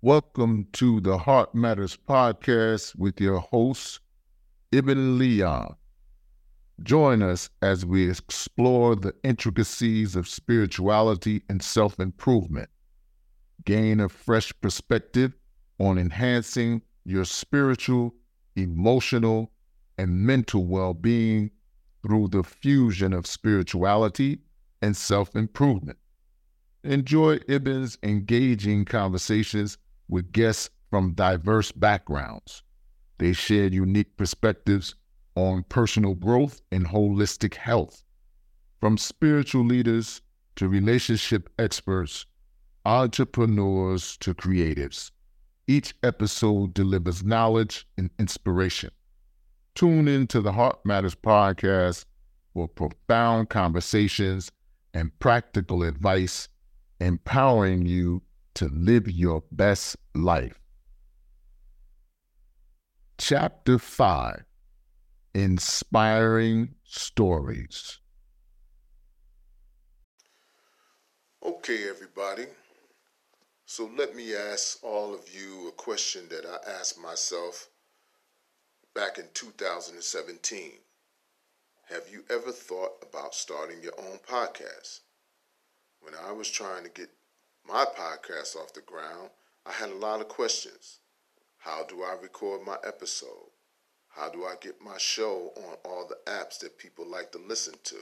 Welcome to the Heart Matters podcast with your host, Ibn Leon. Join us as we explore the intricacies of spirituality and self improvement. Gain a fresh perspective on enhancing your spiritual, emotional, and mental well being through the fusion of spirituality and self improvement. Enjoy Ibn's engaging conversations with guests from diverse backgrounds. They shared unique perspectives on personal growth and holistic health. From spiritual leaders to relationship experts, entrepreneurs to creatives, each episode delivers knowledge and inspiration. Tune in to the Heart Matters podcast for profound conversations and practical advice, empowering you to live your best life. Chapter 5 Inspiring Stories. Okay, everybody. So let me ask all of you a question that I asked myself back in 2017. Have you ever thought about starting your own podcast? When I was trying to get my podcast off the ground, I had a lot of questions. How do I record my episode? How do I get my show on all the apps that people like to listen to?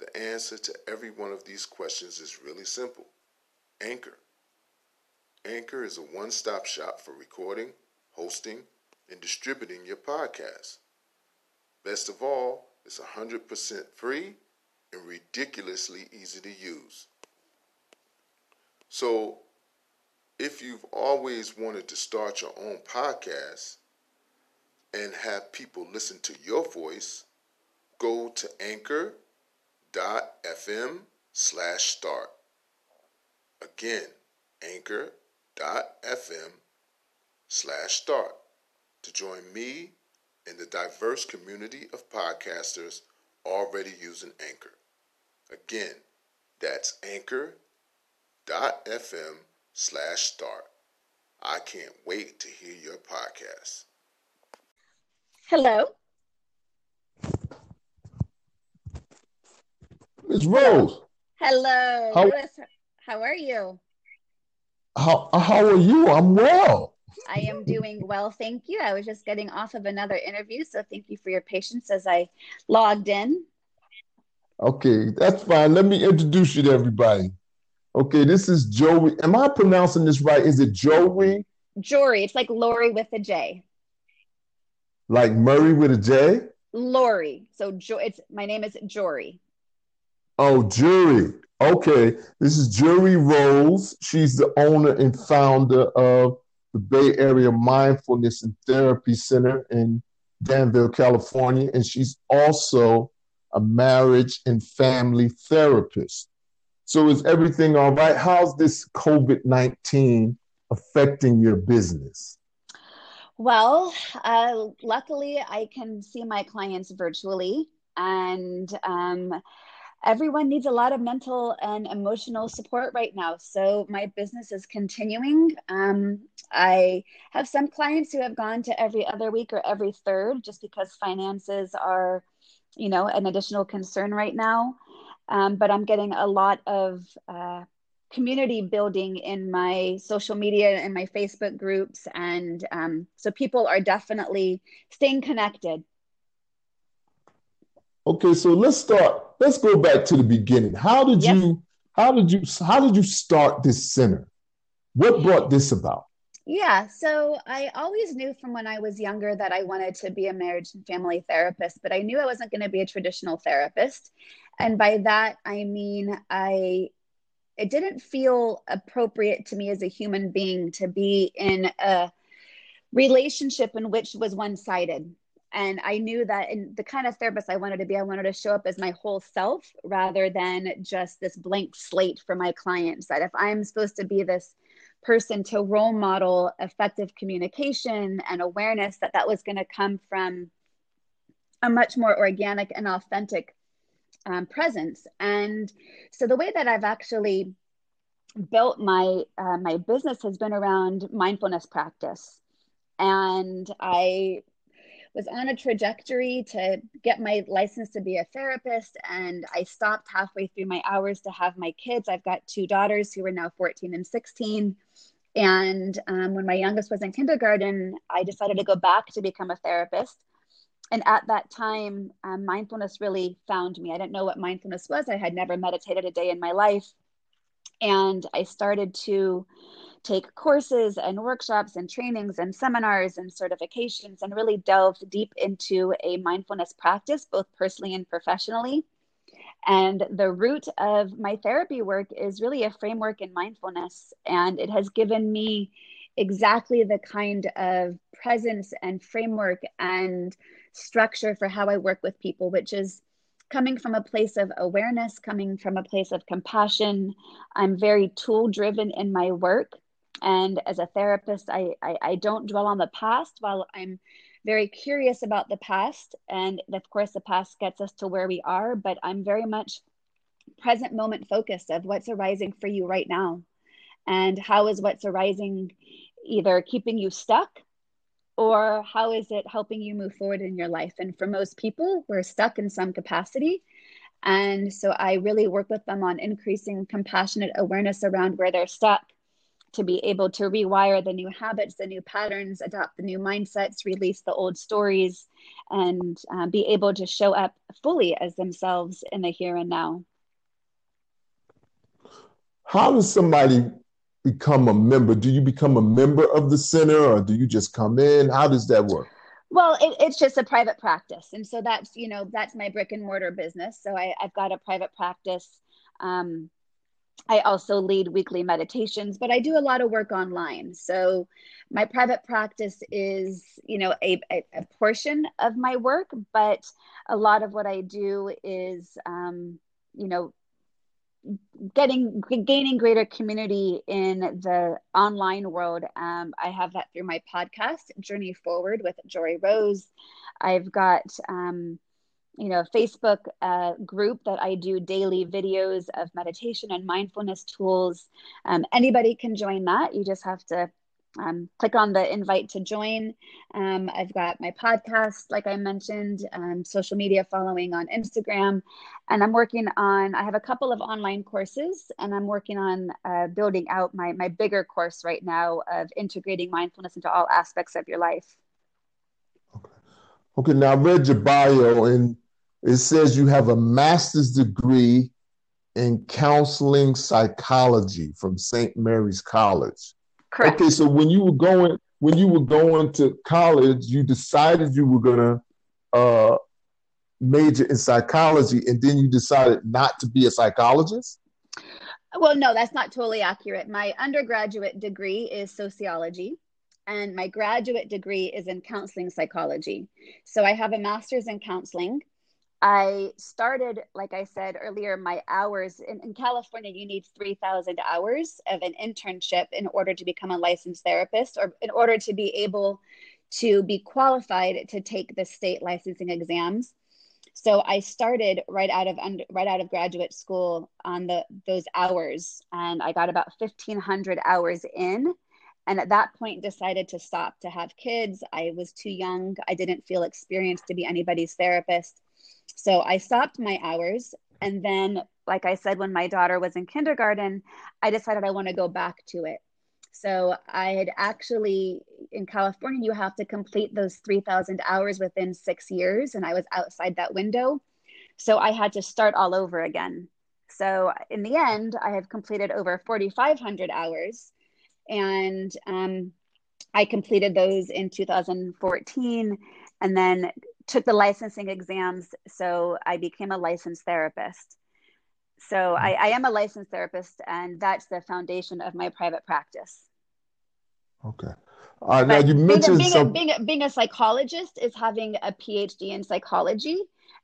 The answer to every one of these questions is really simple Anchor. Anchor is a one stop shop for recording, hosting, and distributing your podcast. Best of all, it's 100% free and ridiculously easy to use. So, if you've always wanted to start your own podcast and have people listen to your voice, go to anchor.fm slash start. Again, anchor.fm slash start to join me and the diverse community of podcasters already using Anchor. Again, that's Anchor anchor.fm slash start. I can't wait to hear your podcast. Hello. It's Rose. Hello. How, how are you? How, how are you? I'm well. I am doing well, thank you. I was just getting off of another interview, so thank you for your patience as I logged in. Okay, that's fine. Let me introduce you to everybody. Okay, this is Joey. Am I pronouncing this right? Is it Joey? Joree. It's like Lori with a J. Like Murray with a J? Lori. So jo- it's my name is Joree. Oh, Jury. Okay. This is Jury Rose. She's the owner and founder of the Bay Area Mindfulness and Therapy Center in Danville, California. And she's also a marriage and family therapist. So is everything all right? How's this COVID 19 affecting your business? Well, uh, luckily, I can see my clients virtually, and um, everyone needs a lot of mental and emotional support right now. So my business is continuing. Um, I have some clients who have gone to every other week or every third just because finances are, you know, an additional concern right now. Um, but I'm getting a lot of uh, community building in my social media and my Facebook groups. And um, so people are definitely staying connected. Okay, so let's start. Let's go back to the beginning. How did yes. you how did you how did you start this center? What brought this about? Yeah, so I always knew from when I was younger that I wanted to be a marriage and family therapist, but I knew I wasn't going to be a traditional therapist. And by that, I mean, I, it didn't feel appropriate to me as a human being to be in a relationship in which was one sided. And I knew that in the kind of therapist I wanted to be, I wanted to show up as my whole self rather than just this blank slate for my clients. That if I'm supposed to be this person to role model effective communication and awareness, that that was going to come from a much more organic and authentic um, presence. And so the way that I've actually built my uh, my business has been around mindfulness practice, and I was on a trajectory to get my license to be a therapist and i stopped halfway through my hours to have my kids. I've got two daughters who are now 14 and 16 and um, when my youngest was in kindergarten i decided to go back to become a therapist and at that time um, mindfulness really found me. I didn't know what mindfulness was. I had never meditated a day in my life. And i started to take courses and workshops and trainings and seminars and certifications and really delved deep into a mindfulness practice both personally and professionally. And the root of my therapy work is really a framework in mindfulness. And it has given me exactly the kind of presence and framework and structure for how I work with people, which is coming from a place of awareness, coming from a place of compassion. I'm very tool driven in my work. And as a therapist, I, I, I, don't dwell on the past while I'm very curious about the past. And of course, the past gets us to where we are, but I'm very much present moment focused of what's arising for you right now. And how is what's arising either keeping you stuck or how is it helping you move forward in your life? And for most people, we're stuck in some capacity. And so I really work with them on increasing compassionate awareness around where they're stuck to be able to rewire the new habits, the new patterns, adopt the new mindsets, release the old stories, and uh, be able to show up fully as themselves in the here and now. How does somebody become a member? Do you become a member of the center or do you just come in? How does that work? Well, it, it's just a private practice. And so that's, you know, that's my brick and mortar business. So I, have got a private practice. Um, I also lead weekly meditations, but I do a lot of work online. So my private practice is, you know, a, a, a portion of my work, but a lot of what I do is, um, you know, getting gaining greater community in the online world. Um, i have that through my podcast journey forward with Joree Rose. I've got um, you know facebook uh, group that i do daily videos of meditation and mindfulness tools. Um, anybody can join that. You just have to um, click on the invite to join. Um, I've got my podcast, like I mentioned, um, social media following on Instagram, and I'm working on. I have a couple of online courses, and I'm working on uh, building out my my bigger course right now of integrating mindfulness into all aspects of your life. Okay. Okay. Now I read your bio, and it says you have a master's degree in counseling psychology from St. Mary's College. Correct. Okay, so when you were going when you were going to college, you decided you were gonna uh, major in psychology, and then you decided not to be a psychologist. Well, no, that's not totally accurate. My undergraduate degree is sociology, and my graduate degree is in counseling psychology. So I have a master's in counseling I started, like I said earlier, my hours in, in California, you need 3,000 hours of an internship in order to become a licensed therapist or in order to be able to be qualified to take the state licensing exams. So I started right out of under, right out of graduate school on the those hours, and I got about 1,500 hours in, and at that point decided to stop to have kids. I was too young. I didn't feel experienced to be anybody's therapist. So I stopped my hours. And then, like I said, when my daughter was in kindergarten, I decided I want to go back to it. So I had actually, in California, you have to complete those 3,000 hours within six years. And I was outside that window. So I had to start all over again. So in the end, I have completed over 4,500 hours. And um, I completed those in 2014 and then took the licensing exams, so I became a licensed therapist. So I, I, am a licensed therapist, and that's the foundation of my private practice. Okay. Uh, now you mentioned being, a, being, some... a, being, a, being a psychologist is having a PhD in psychology,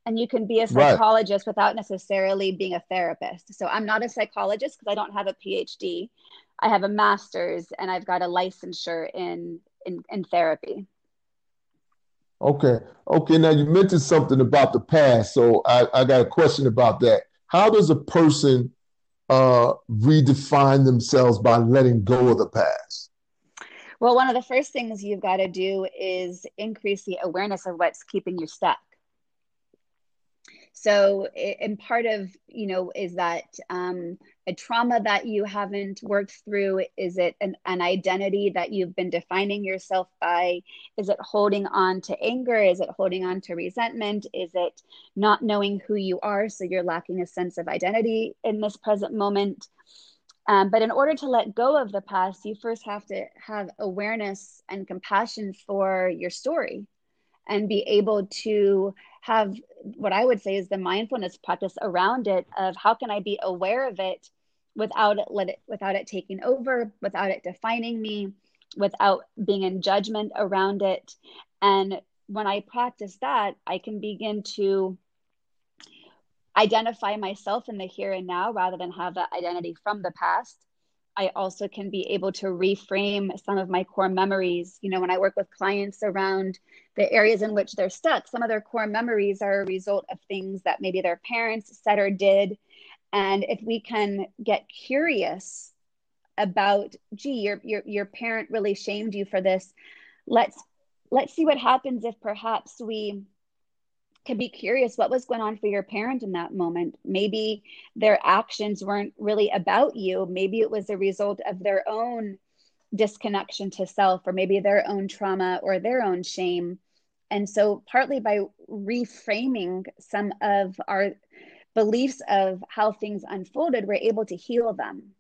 and you can be a psychologist right. without necessarily being a therapist. So I'm not a psychologist because I don't have a PhD. I have a master's, and I've got a licensure in in, in therapy. Okay. Okay. Now you mentioned something about the past. So I, I got a question about that. How does a person uh, redefine themselves by letting go of the past? Well, one of the first things you've got to do is increase the awareness of what's keeping you stuck. So, and part of, you know, is that um, a trauma that you haven't worked through? Is it an, an identity that you've been defining yourself by? Is it holding on to anger? Is it holding on to resentment? Is it not knowing who you are? So you're lacking a sense of identity in this present moment. Um, but in order to let go of the past, you first have to have awareness and compassion for your story and be able to have what I would say is the mindfulness practice around it of how can I be aware of it without it let it without it taking over, without it defining me, without being in judgment around it. And when I practice that, I can begin to identify myself in the here and now rather than have that identity from the past. I also can be able to reframe some of my core memories. You know, when I work with clients around the areas in which they're stuck, some of their core memories are a result of things that maybe their parents said or did. And if we can get curious about, gee, your your your parent really shamed you for this, let's let's see what happens if perhaps we can be curious what was going on for your parent in that moment. Maybe their actions weren't really about you. Maybe it was a result of their own disconnection to self, or maybe their own trauma or their own shame. And so, partly by reframing some of our beliefs of how things unfolded, we're able to heal them.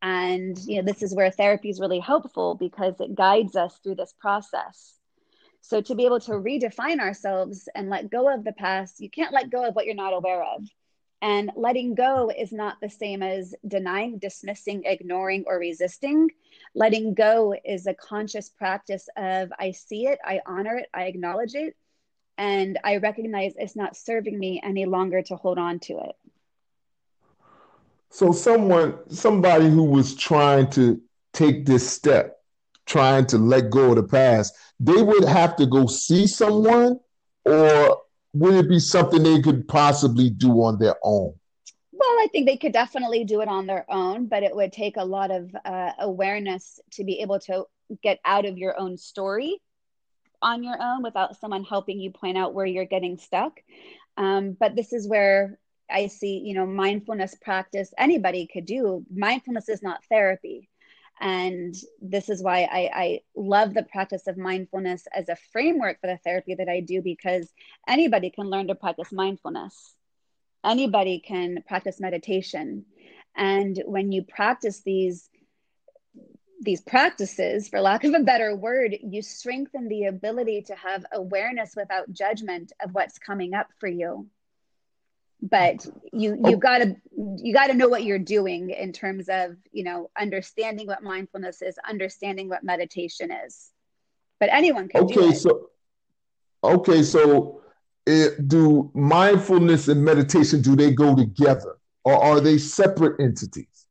And you know, this is where therapy is really helpful because it guides us through this process. So to be able to redefine ourselves and let go of the past, you can't let go of what you're not aware of. And letting go is not the same as denying, dismissing, ignoring, or resisting. Letting go is a conscious practice of I see it, I honor it, I acknowledge it, and I recognize it's not serving me any longer to hold on to it. So someone, somebody who was trying to take this step, trying to let go of the past, they would have to go see someone, or would it be something they could possibly do on their own? Well, I think they could definitely do it on their own, but it would take a lot of uh, awareness to be able to get out of your own story on your own without someone helping you point out where you're getting stuck. Um, but this is where I see, you know, mindfulness practice anybody could do. Mindfulness is not therapy. And this is why I, I love the practice of mindfulness as a framework for the therapy that I do because anybody can learn to practice mindfulness. Anybody can practice meditation. And when you practice these these practices, for lack of a better word, you strengthen the ability to have awareness without judgment of what's coming up for you but you you got to you got to know what you're doing in terms of you know understanding what mindfulness is understanding what meditation is. But anyone can okay so okay so it, do mindfulness and meditation do they go together? Or are they separate entities?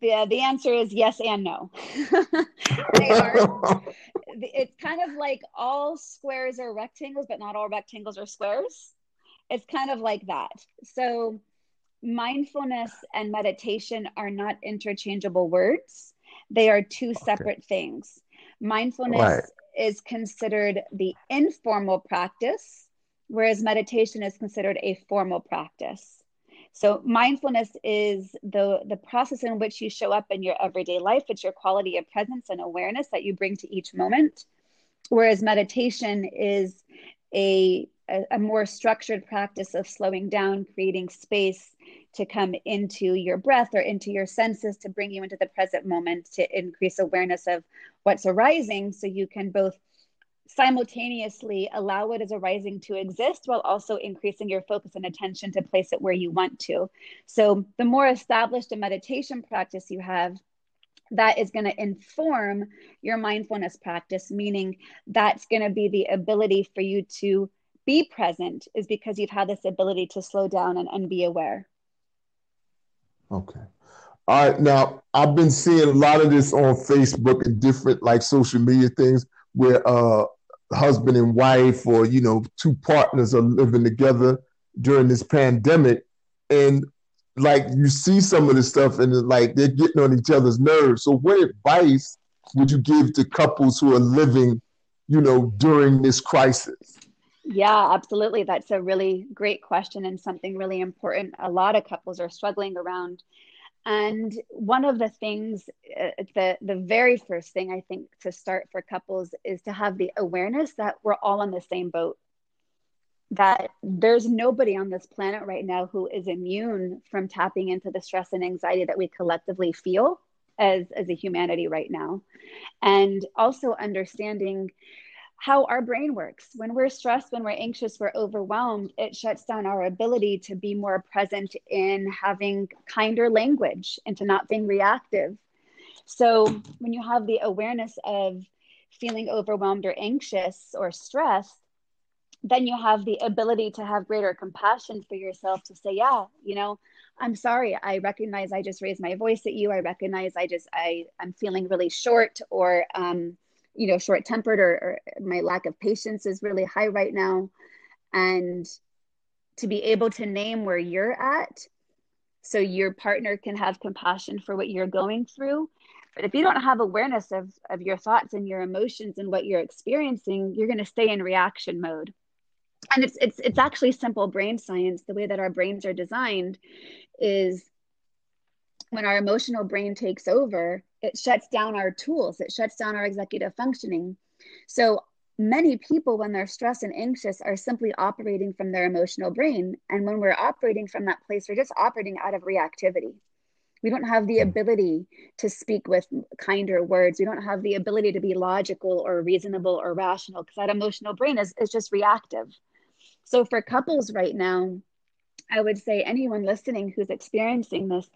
The the answer is yes and no. They are it's kind of like all squares are rectangles but not all rectangles are squares it's kind of like that. So, mindfulness and meditation are not interchangeable words, they are two separate things. Mindfulness right. is considered the informal practice, whereas meditation is considered a formal practice. So mindfulness is the the process in which you show up in your everyday life. It's your quality of presence and awareness that you bring to each moment. Whereas meditation is a a, a more structured practice of slowing down, creating space to come into your breath or into your senses to bring you into the present moment to increase awareness of what's arising so you can both simultaneously allow what is arising to exist while also increasing your focus and attention to place it where you want to. So, the more established a meditation practice you have, that is going to inform your mindfulness practice, meaning that's going to be the ability for you to be present is because you've had this ability to slow down and, and be aware. Okay. All right. Now, I've been seeing a lot of this on Facebook and different like social media things where uh husband and wife or you know two partners are living together during this pandemic and like you see some of the stuff and like they're getting on each other's nerves. So what advice would you give to couples who are living, you know, during this crisis? Yeah, absolutely. That's a really great question and something really important. A lot of couples are struggling around. And one of the things, uh, the the very first thing I think to start for couples is to have the awareness that we're all on the same boat that there's nobody on this planet right now who is immune from tapping into the stress and anxiety that we collectively feel as as a humanity right now and also understanding how our brain works. When we're stressed when we're anxious we're overwhelmed it shuts down our ability to be more present in having kinder language and to not being reactive. So when you have the awareness of feeling overwhelmed or anxious or stressed then you have the ability to have greater compassion for yourself to say yeah you know i'm sorry. I recognize i just raised my voice at you. I recognize i just i i'm feeling really short or um you know short tempered or, or my lack of patience is really high right now. And to be able to name where you're at so your partner can have compassion for what you're going through. But if you don't have awareness of of your thoughts and your emotions and what you're experiencing you're going to stay in reaction mode. And it's it's it's actually simple brain science. The way that our brains are designed is when our emotional brain takes over it shuts down our tools it shuts down our executive functioning. So many people when they're stressed and anxious are simply operating from their emotional brain. And when we're operating from that place we're just operating out of reactivity. We don't have the hmm. ability to speak with kinder words. We don't have the ability to be logical or reasonable or rational because that emotional brain is, is just reactive. So for couples right now, I would say anyone listening who's experiencing this,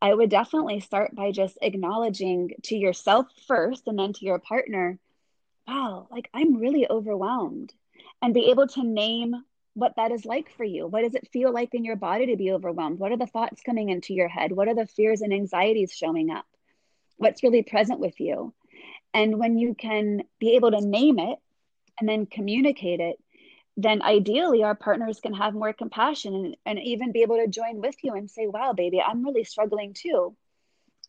I would definitely start by just acknowledging to yourself first and then to your partner, wow, like I'm really overwhelmed. And be able to name what that is like for you. What does it feel like in your body to be overwhelmed? What are the thoughts coming into your head? What are the fears and anxieties showing up? What's really present with you? And when you can be able to name it and then communicate it, then ideally our partners can have more compassion and, and even be able to join with you and say, wow, baby, I'm really struggling too.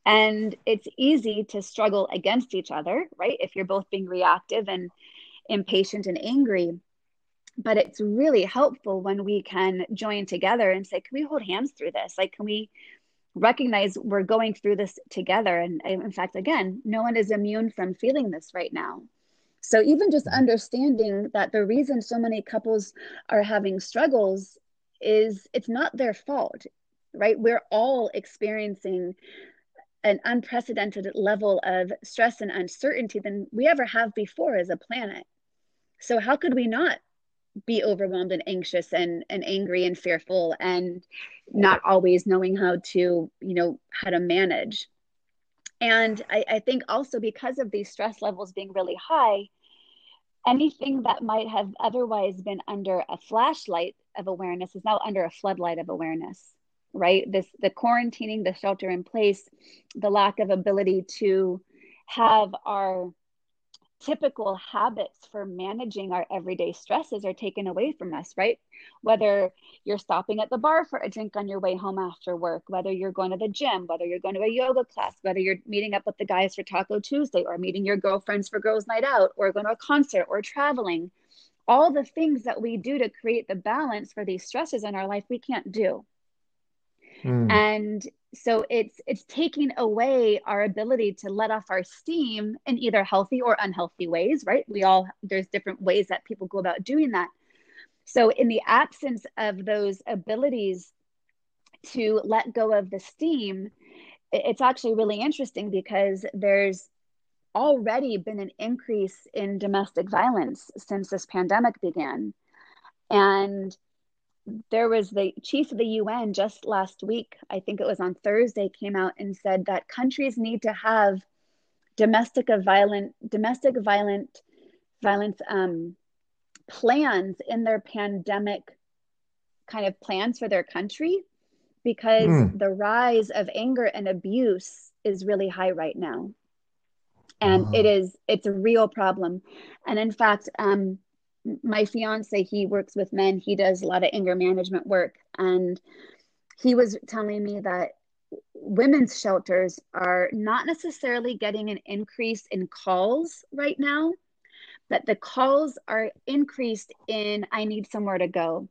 And it's easy to struggle against each other, right? If you're both being reactive and impatient and angry. But it's really helpful when we can join together and say, can we hold hands through this? Like, can we recognize we're going through this together? And in fact, again, no one is immune from feeling this right now. So even just mm-hmm. understanding that the reason so many couples are having struggles is it's not their fault, right? We're all experiencing an unprecedented level of stress and uncertainty than we ever have before as a planet. So how could we not be overwhelmed and anxious and, and angry and fearful and not always knowing how to, you know, how to manage? And I, I think also because of these stress levels being really high, anything that might have otherwise been under a flashlight of awareness is now under a floodlight of awareness right? This the quarantining the shelter in place the lack of ability to have our typical habits for managing our everyday stresses are taken away from us, right? Whether you're stopping at the bar for a drink on your way home after work, whether you're going to the gym, whether you're going to a yoga class, whether you're meeting up with the guys for Taco Tuesday or meeting your girlfriends for Girls Night Out or going to a concert or traveling, all the things that we do to create the balance for these stresses in our life, we can't do. Mm. And so it's it's taking away our ability to let off our steam in either healthy or unhealthy ways right? We all there's different ways that people go about doing that. So in the absence of those abilities to let go of the steam it's actually really interesting because there's already been an increase in domestic violence since this pandemic began. And there was the chief of the UN just last week, I think it was on Thursday, came out and said that countries need to have domestic violent domestic violent violence um, plans in their pandemic kind of plans for their country because mm. the rise of anger and abuse is really high right now and uh-huh. it is it's a real problem and in fact um, my fiance he works with men he does a lot of anger management work and he was telling me that women's shelters are not necessarily getting an increase in calls right now, but the calls are increased in I need somewhere to go.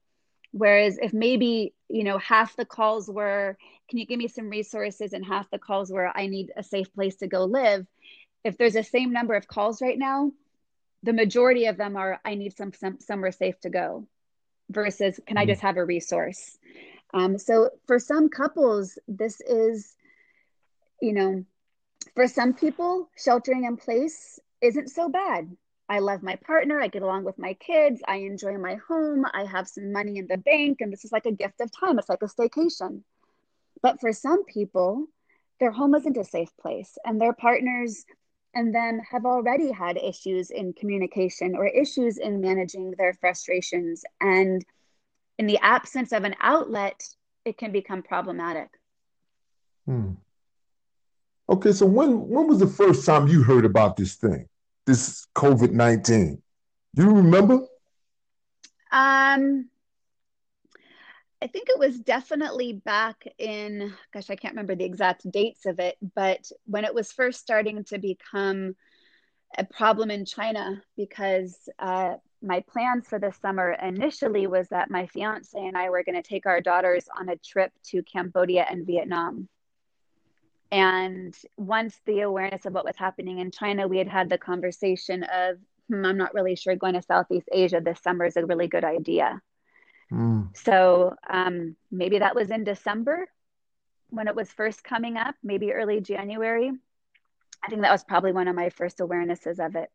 Whereas if maybe, you know, half the calls were, can you give me some resources? And half the calls were, I need a safe place to go live. If there's the same number of calls right now, the majority of them are, I need some, some somewhere safe to go versus can I mm-hmm. just have a resource? Um, so for some couples, this is, you know, for some people, sheltering in place isn't so bad. I love my partner. I get along with my kids. I enjoy my home. I have some money in the bank, and this is like a gift of time. It's like a staycation. But for some people, their home isn't a safe place, and their partners and them have already had issues in communication or issues in managing their frustrations. And in the absence of an outlet, it can become problematic. Hmm. Okay, so when when was the first time you heard about this thing, this COVID nineteen? Do you remember? Um, I think it was definitely back in, gosh, I can't remember the exact dates of it, but when it was first starting to become a problem in China because uh, my plans for the summer initially was that my fiance and I were going to take our daughters on a trip to Cambodia and Vietnam. And once the awareness of what was happening in China, we had had the conversation of, hmm, I'm not really sure going to Southeast Asia this summer is a really good idea. Mm. So um, maybe that was in December when it was first coming up, maybe early January. I think that was probably one of my first awarenesses of it.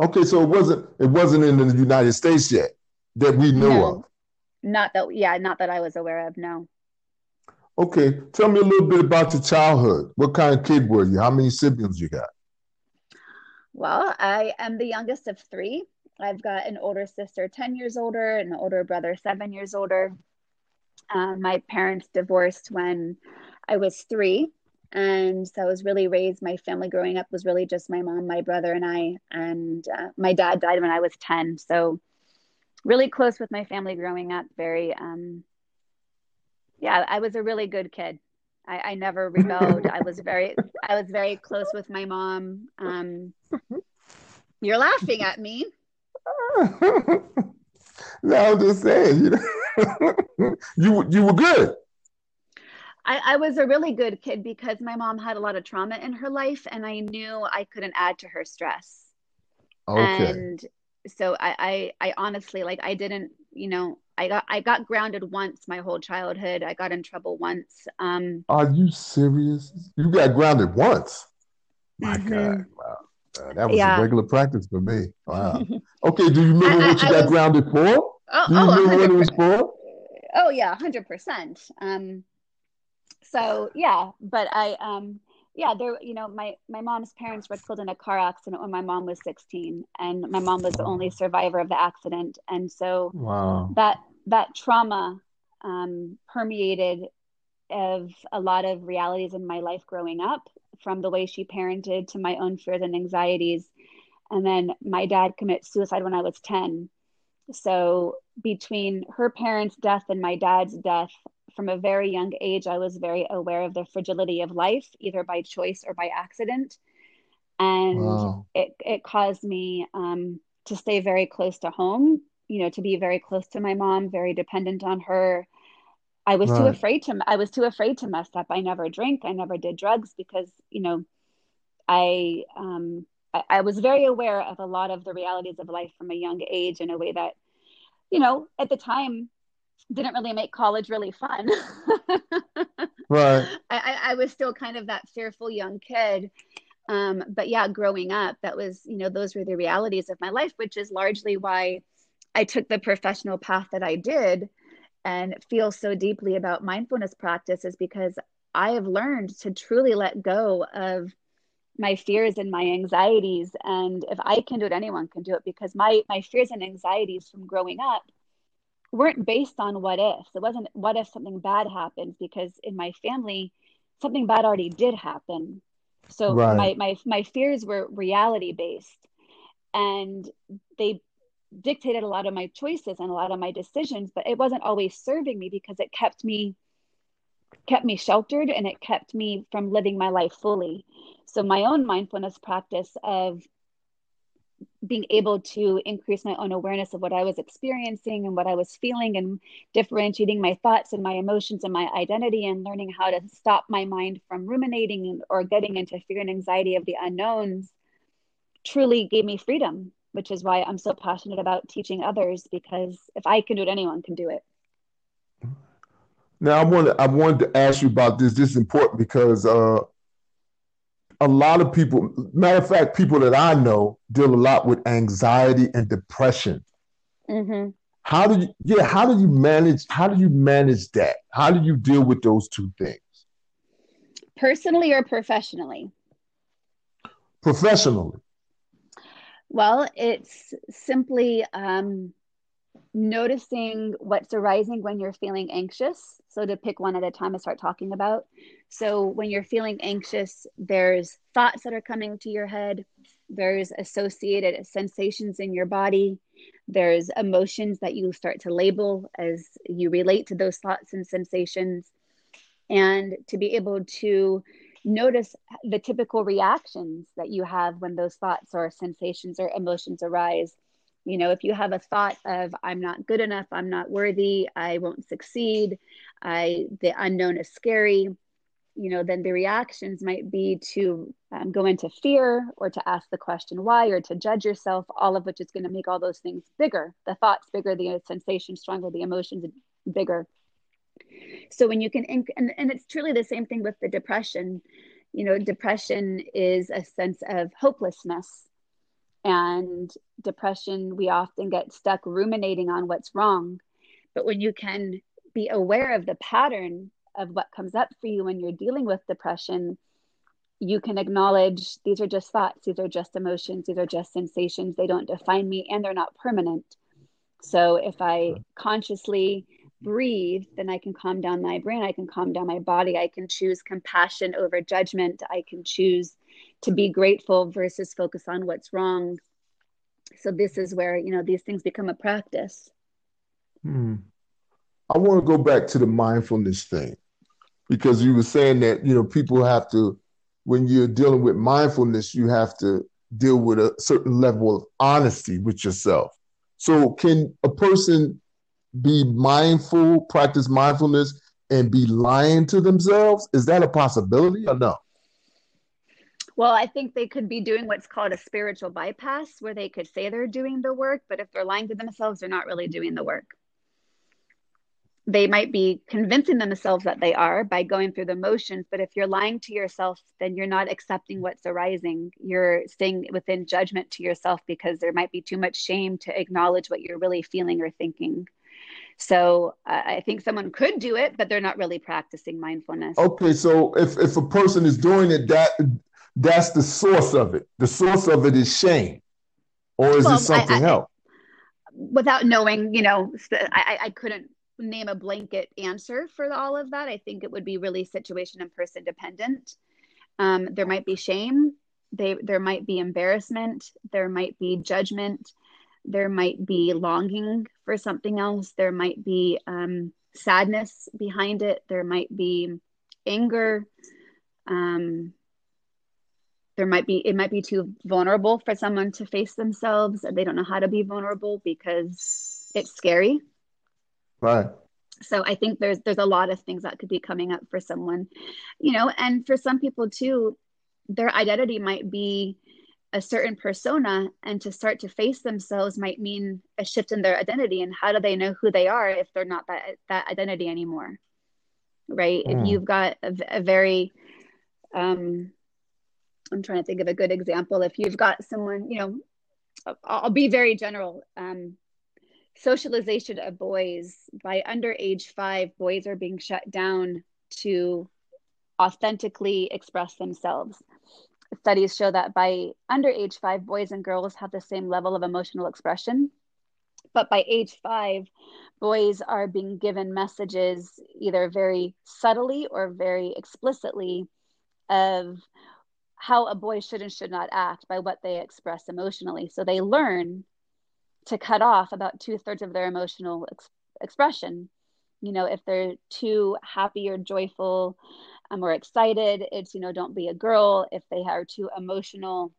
Okay, so it wasn't it wasn't in the United States yet that we knew no. of. Not that yeah, not that I was aware of, no. Okay, tell me a little bit about your childhood. What kind of kid were you? How many siblings you got? Well, I am the youngest of three. I've got an older sister, 10 years older, an older brother, seven years older. Uh, my parents divorced when I was three and so I was really raised. My family growing up was really just my mom, my brother, and I. And uh, my dad died when I was ten, so really close with my family growing up. Very, um, yeah, I was a really good kid. I, I never rebelled. I was very, I was very close with my mom. Um, you're laughing at me. no, I'm just saying. You know, you you were good. I, I was a really good kid because my mom had a lot of trauma in her life and I knew I couldn't add to her stress. Okay. And so I, I, I honestly like I didn't, you know, I got I got grounded once my whole childhood. I got in trouble once. Um Are you serious? You got grounded once? My mm-hmm. God. Wow. Uh, that was yeah. a regular practice for me. Wow. okay, do you remember I, what you I got was, grounded for? Oh, do you oh, remember 100%. what it was for? Oh yeah, hundred percent. Um so yeah, but I um yeah, there you know, my my mom's parents were killed in a car accident when my mom was 16 and my mom was the only survivor of the accident and so wow. that that trauma um, permeated of a lot of realities in my life growing up from the way she parented to my own fears and anxieties and then my dad commits suicide when I was 10 so between her parents' death and my dad's death, from a very young age, I was very aware of the fragility of life, either by choice or by accident. And wow. it, it caused me um, to stay very close to home, you know, to be very close to my mom, very dependent on her. I was right. too afraid to, I was too afraid to mess up. I never drank. I never did drugs because, you know, I, um, I, I was very aware of a lot of the realities of life from a young age in a way that, you know, at the time didn't really make college really fun. right. I, I was still kind of that fearful young kid. Um, but yeah, growing up, that was, you know, those were the realities of my life, which is largely why I took the professional path that I did and feel so deeply about mindfulness practice is because I have learned to truly let go of my fears and my anxieties. And if I can do it, anyone can do it because my, my fears and anxieties from growing up weren't based on what ifs. It wasn't what if something bad happens because in my family, something bad already did happen. So right. my, my my fears were reality based, and they dictated a lot of my choices and a lot of my decisions. But it wasn't always serving me because it kept me kept me sheltered and it kept me from living my life fully. So, my own mindfulness practice of being able to increase my own awareness of what I was experiencing and what I was feeling and differentiating my thoughts and my emotions and my identity and learning how to stop my mind from ruminating or getting into fear and anxiety of the unknowns truly gave me freedom, which is why I'm so passionate about teaching others because if I can do it, anyone can do it. Now I wanted I wanted to ask you about this. This is important because uh, a lot of people, matter of fact, people that I know deal a lot with anxiety and depression. Mm-hmm. How do you, yeah, how do you manage, how do you manage that? How do you deal with those two things? Personally or professionally? Professionally. Well, it's simply um, noticing what's arising when you're feeling anxious. So, to pick one at a time, and start talking about. So, when you're feeling anxious, there's thoughts that are coming to your head, there's associated sensations in your body, there's emotions that you start to label as you relate to those thoughts and sensations. And to be able to notice the typical reactions that you have when those thoughts or sensations or emotions arise you know, if you have a thought of I'm not good enough, I'm not worthy, I won't succeed, I the unknown is scary, you know, then the reactions might be to um, go into fear or to ask the question why or to judge yourself, all of which is going to make all those things bigger. The thoughts bigger, the sensations stronger, the emotions bigger. So when you can, and, and it's truly the same thing with the depression. You know, depression is a sense of hopelessness and depression, we often get stuck ruminating on what's wrong. But when you can be aware of the pattern of what comes up for you when you're dealing with depression, you can acknowledge these are just thoughts, these are just emotions, these are just sensations. They don't define me and they're not permanent. So if I consciously breathe, then I can calm down my brain, I can calm down my body, I can choose compassion over judgment, I can choose to be grateful versus focus on what's wrong. So this is where you know these things become a practice. Hmm. i want to go back to the mindfulness thing because you were saying that you know people have to when you're dealing with mindfulness you have to deal with a certain level of honesty with yourself. So can a person be mindful practice mindfulness and be lying to themselves is that a possibility or no well, I think they could be doing what's called a spiritual bypass, where they could say they're doing the work, but if they're lying to themselves, they're not really doing the work. They might be convincing themselves that they are by going through the motions, but if you're lying to yourself, then you're not accepting what's arising. You're staying within judgment to yourself because there might be too much shame to acknowledge what you're really feeling or thinking. So uh, I think someone could do it, but they're not really practicing mindfulness. Okay, so if if a person is doing it, that that's the source of it. The source of it is shame, or is well, it something I, I, else? Without knowing, you know, I, I couldn't name a blanket answer for all of that. I think it would be really situation and person dependent. Um, there might be shame. They, there might be embarrassment. There might be judgment. There might be longing for something else. There might be um, sadness behind it. There might be anger. Um, there might be it might be too vulnerable for someone to face themselves they don't know how to be vulnerable because it's scary right so i think there's there's a lot of things that could be coming up for someone you know and for some people too their identity might be a certain persona and to start to face themselves might mean a shift in their identity and how do they know who they are if they're not that that identity anymore right mm. if you've got a, a very um I'm trying to think of a good example. If you've got someone, you know, I'll be very general. Um, socialization of boys by under age five, boys are being shut down to authentically express themselves. Studies show that by under age five, boys and girls have the same level of emotional expression. But by age five, boys are being given messages either very subtly or very explicitly of how a boy should and should not act by what they express emotionally. So they learn to cut off about two thirds of their emotional ex- expression. you know if they're too happy or joyful um, excited. It's you know don't be a girl if they are too emotional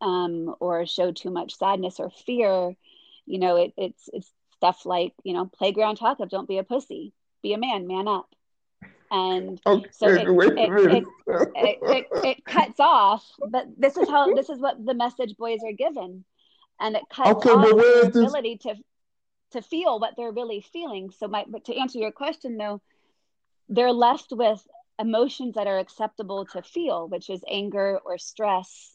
um, or show too much sadness or fear. You know it, it's it's stuff like you know playground talk of don't be a pussy be a man man up. And okay, so it, it, it, it, cuts off but this is how this is what the message boys are given. And it cuts okay, off their ability to to feel what they're really feeling. So my but to answer your question though they're left with emotions that are acceptable to feel which is anger or stress.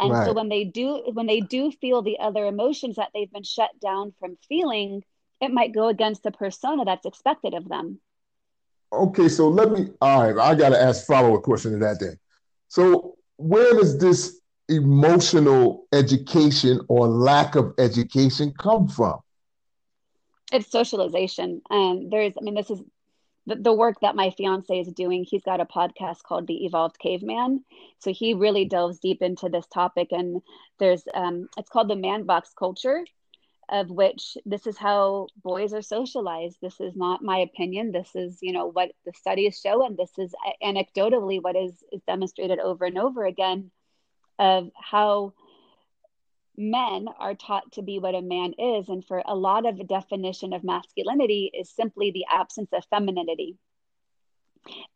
And right. so when they do when they do feel the other emotions that they've been shut down from feeling it might go against the persona that's expected of them. Okay so let me all right i got to ask follow-up question to that then. So where does this emotional education or lack of education come from? It's socialization. And there's i mean this is the, the work that my fiance is doing he's got a podcast called the evolved caveman. So he really delves deep into this topic and there's um it's called the man box culture of which this is how boys are socialized. This is not my opinion. This is you know what the studies show and this is anecdotally what is is demonstrated over and over again of how men are taught to be what a man is. And for a lot of the definition of masculinity is simply the absence of femininity.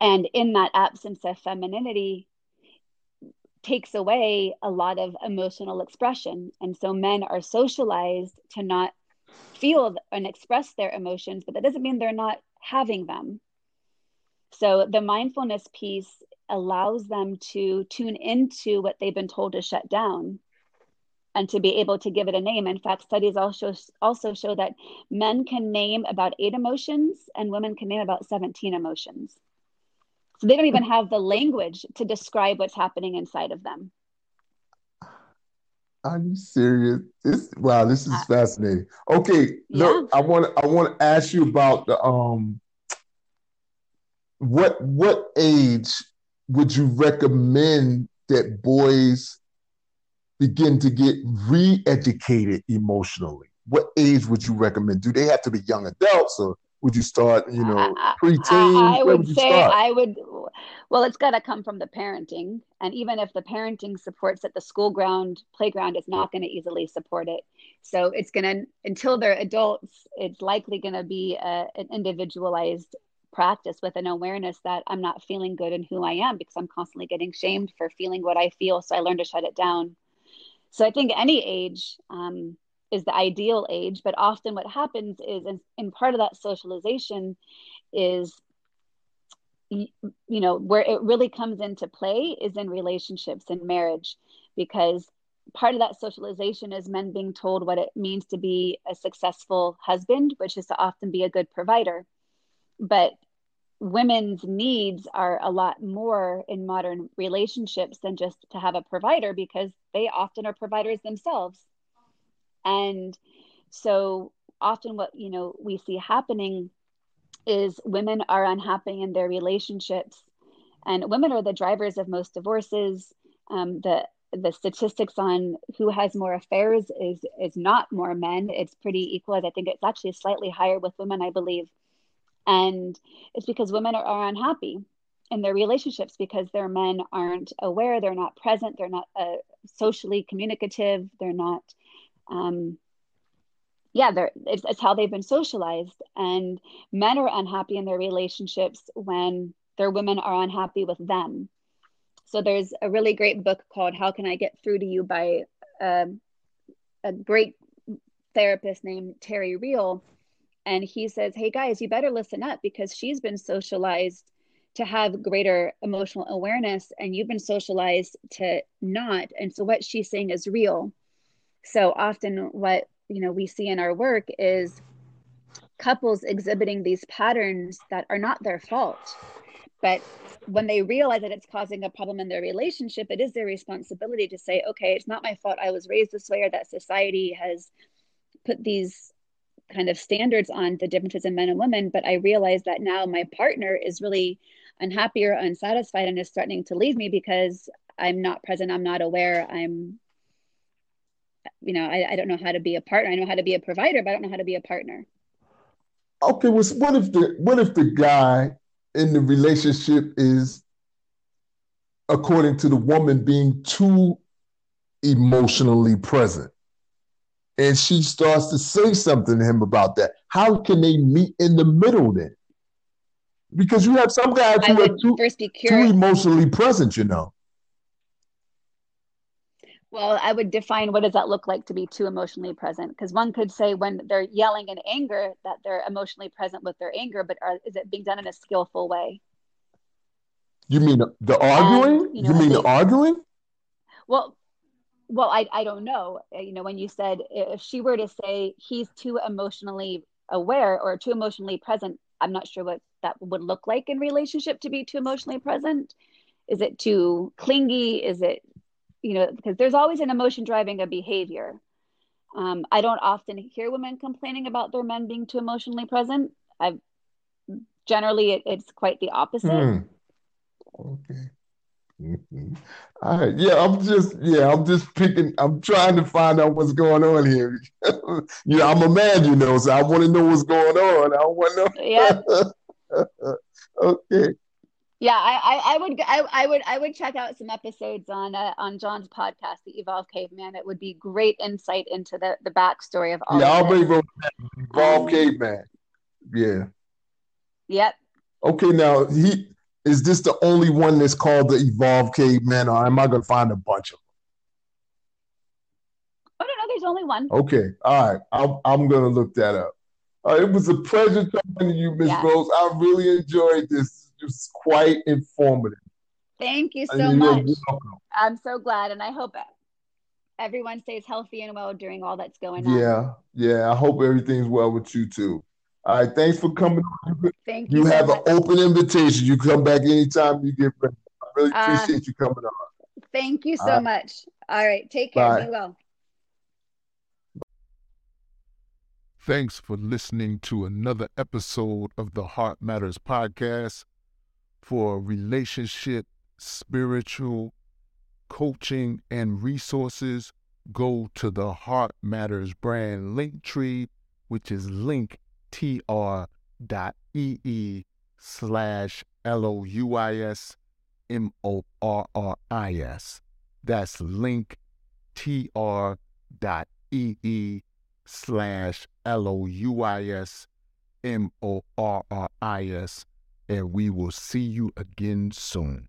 And in that absence of femininity takes away a lot of emotional expression. And so men are socialized to not feel and express their emotions but that doesn't mean they're not having them. So the mindfulness piece allows them to tune into what they've been told to shut down and to be able to give it a name. In fact, studies also also show that men can name about eight emotions and women can name about 17 emotions. So they don't even have the language to describe what's happening inside of them. Are you serious? This wow, this is uh, fascinating. Okay, yeah. look, I want I want to ask you about the um what what age would you recommend that boys begin to get re-educated emotionally? What age would you recommend? Do they have to be young adults or would you start, you know, preteen? I, I, would, would say start? I would well, it's got to come from the parenting. And even if the parenting supports it, the school ground playground is not going to easily support it. So it's going to, until they're adults, it's likely going to be a, an individualized practice with an awareness that I'm not feeling good in who I am because I'm constantly getting shamed for feeling what I feel. So I learn to shut it down. So I think any age um, is the ideal age, but often what happens is, in, part of that socialization, is you know where it really comes into play is in relationships and marriage because part of that socialization is men being told what it means to be a successful husband which is to often be a good provider. But women's needs are a lot more in modern relationships than just to have a provider because they often are providers themselves. And so often what you know we see happening is women are unhappy in their relationships and women are the drivers of most divorces. Um, the the statistics on who has more affairs is is not more men. It's pretty equal i think it's actually slightly higher with women i believe and it's because women are, are unhappy in their relationships because their men aren't aware, they're not present, they're not uh, socially communicative, they're not, um, yeah, they're, it's, it's how they've been socialized. And men are unhappy in their relationships when their women are unhappy with them. So there's a really great book called How Can I Get Through to You by uh, a great therapist named Terry Real and he says hey guys you better listen up because she's been socialized to have greater emotional awareness and you've been socialized to not. And so what she's saying is real. So often what you know we see in our work is couples exhibiting these patterns that are not their fault. But when they realize that it's causing a problem in their relationship it is their responsibility to say okay it's not my fault. I was raised this way or that society has put these kind of standards on the differences in men and women but i realize that now my partner is really unhappy or unsatisfied and is threatening to leave me because i'm not present i'm not aware i'm you know I, I don't know how to be a partner i know how to be a provider but i don't know how to be a partner okay, was what if the what if the guy in the relationship is according to the woman being too emotionally present? And she starts to say something to him about that. How can they meet in the middle then? Because you have some guys who are too, too emotionally present, you know. Well, I would define what does that look like to be too emotionally present? Because one could say when they're yelling in anger that they're emotionally present with their anger, but are, is it being done in a skillful way? You mean the arguing? Um, you, know, you mean the arguing? Well, well, I I don't know. Uh, you know, when you said if she were to say he's too emotionally aware or too emotionally present, I'm not sure what that would look like in relationship to be too emotionally present. Is it too clingy? Is it you know, because there's always an emotion driving a behavior. Um, I don't often hear women complaining about their men being too emotionally present. I generally it, it's quite the opposite. Mm. Okay. All right. Yeah, I'm just yeah, I'm just picking. I'm trying to find out what's going on here. you know, I'm a man, you know, so I want to know what's going on. I want to know. Yeah. okay yeah I, I, I would I, I would i would check out some episodes on uh, on john's podcast the Evolve caveman it would be great insight into the the backstory of all yeah i'll bring evolved um, caveman yeah yep okay now he is this the only one that's called the evolved caveman or am i going to find a bunch of them oh no no there's only one okay all right I'm, I'm going to look that up uh, it was a pleasure talking to you miss yeah. rose i really enjoyed this It was quite informative. Thank you so much. I'm so glad, and I hope everyone stays healthy and well during all that's going on. Yeah, yeah. I hope everything's well with you too. All right, thanks for coming. Thank you. You so have much. an open invitation. You come back anytime you get ready. I really uh, appreciate uh, you coming on. Thank you so much. All right, take care. Bye. Be well. Thanks for listening to another episode of the Heart Matters podcast for relationship, spiritual, coaching, and resources, go to the Heart Matters brand link tree, which is linktr.ee slash L-O-U-I-S M-O-R-R-I-S. That's linktr.ee slash L-O-U-I-S M-O-R-R-I-S and we will see you again soon.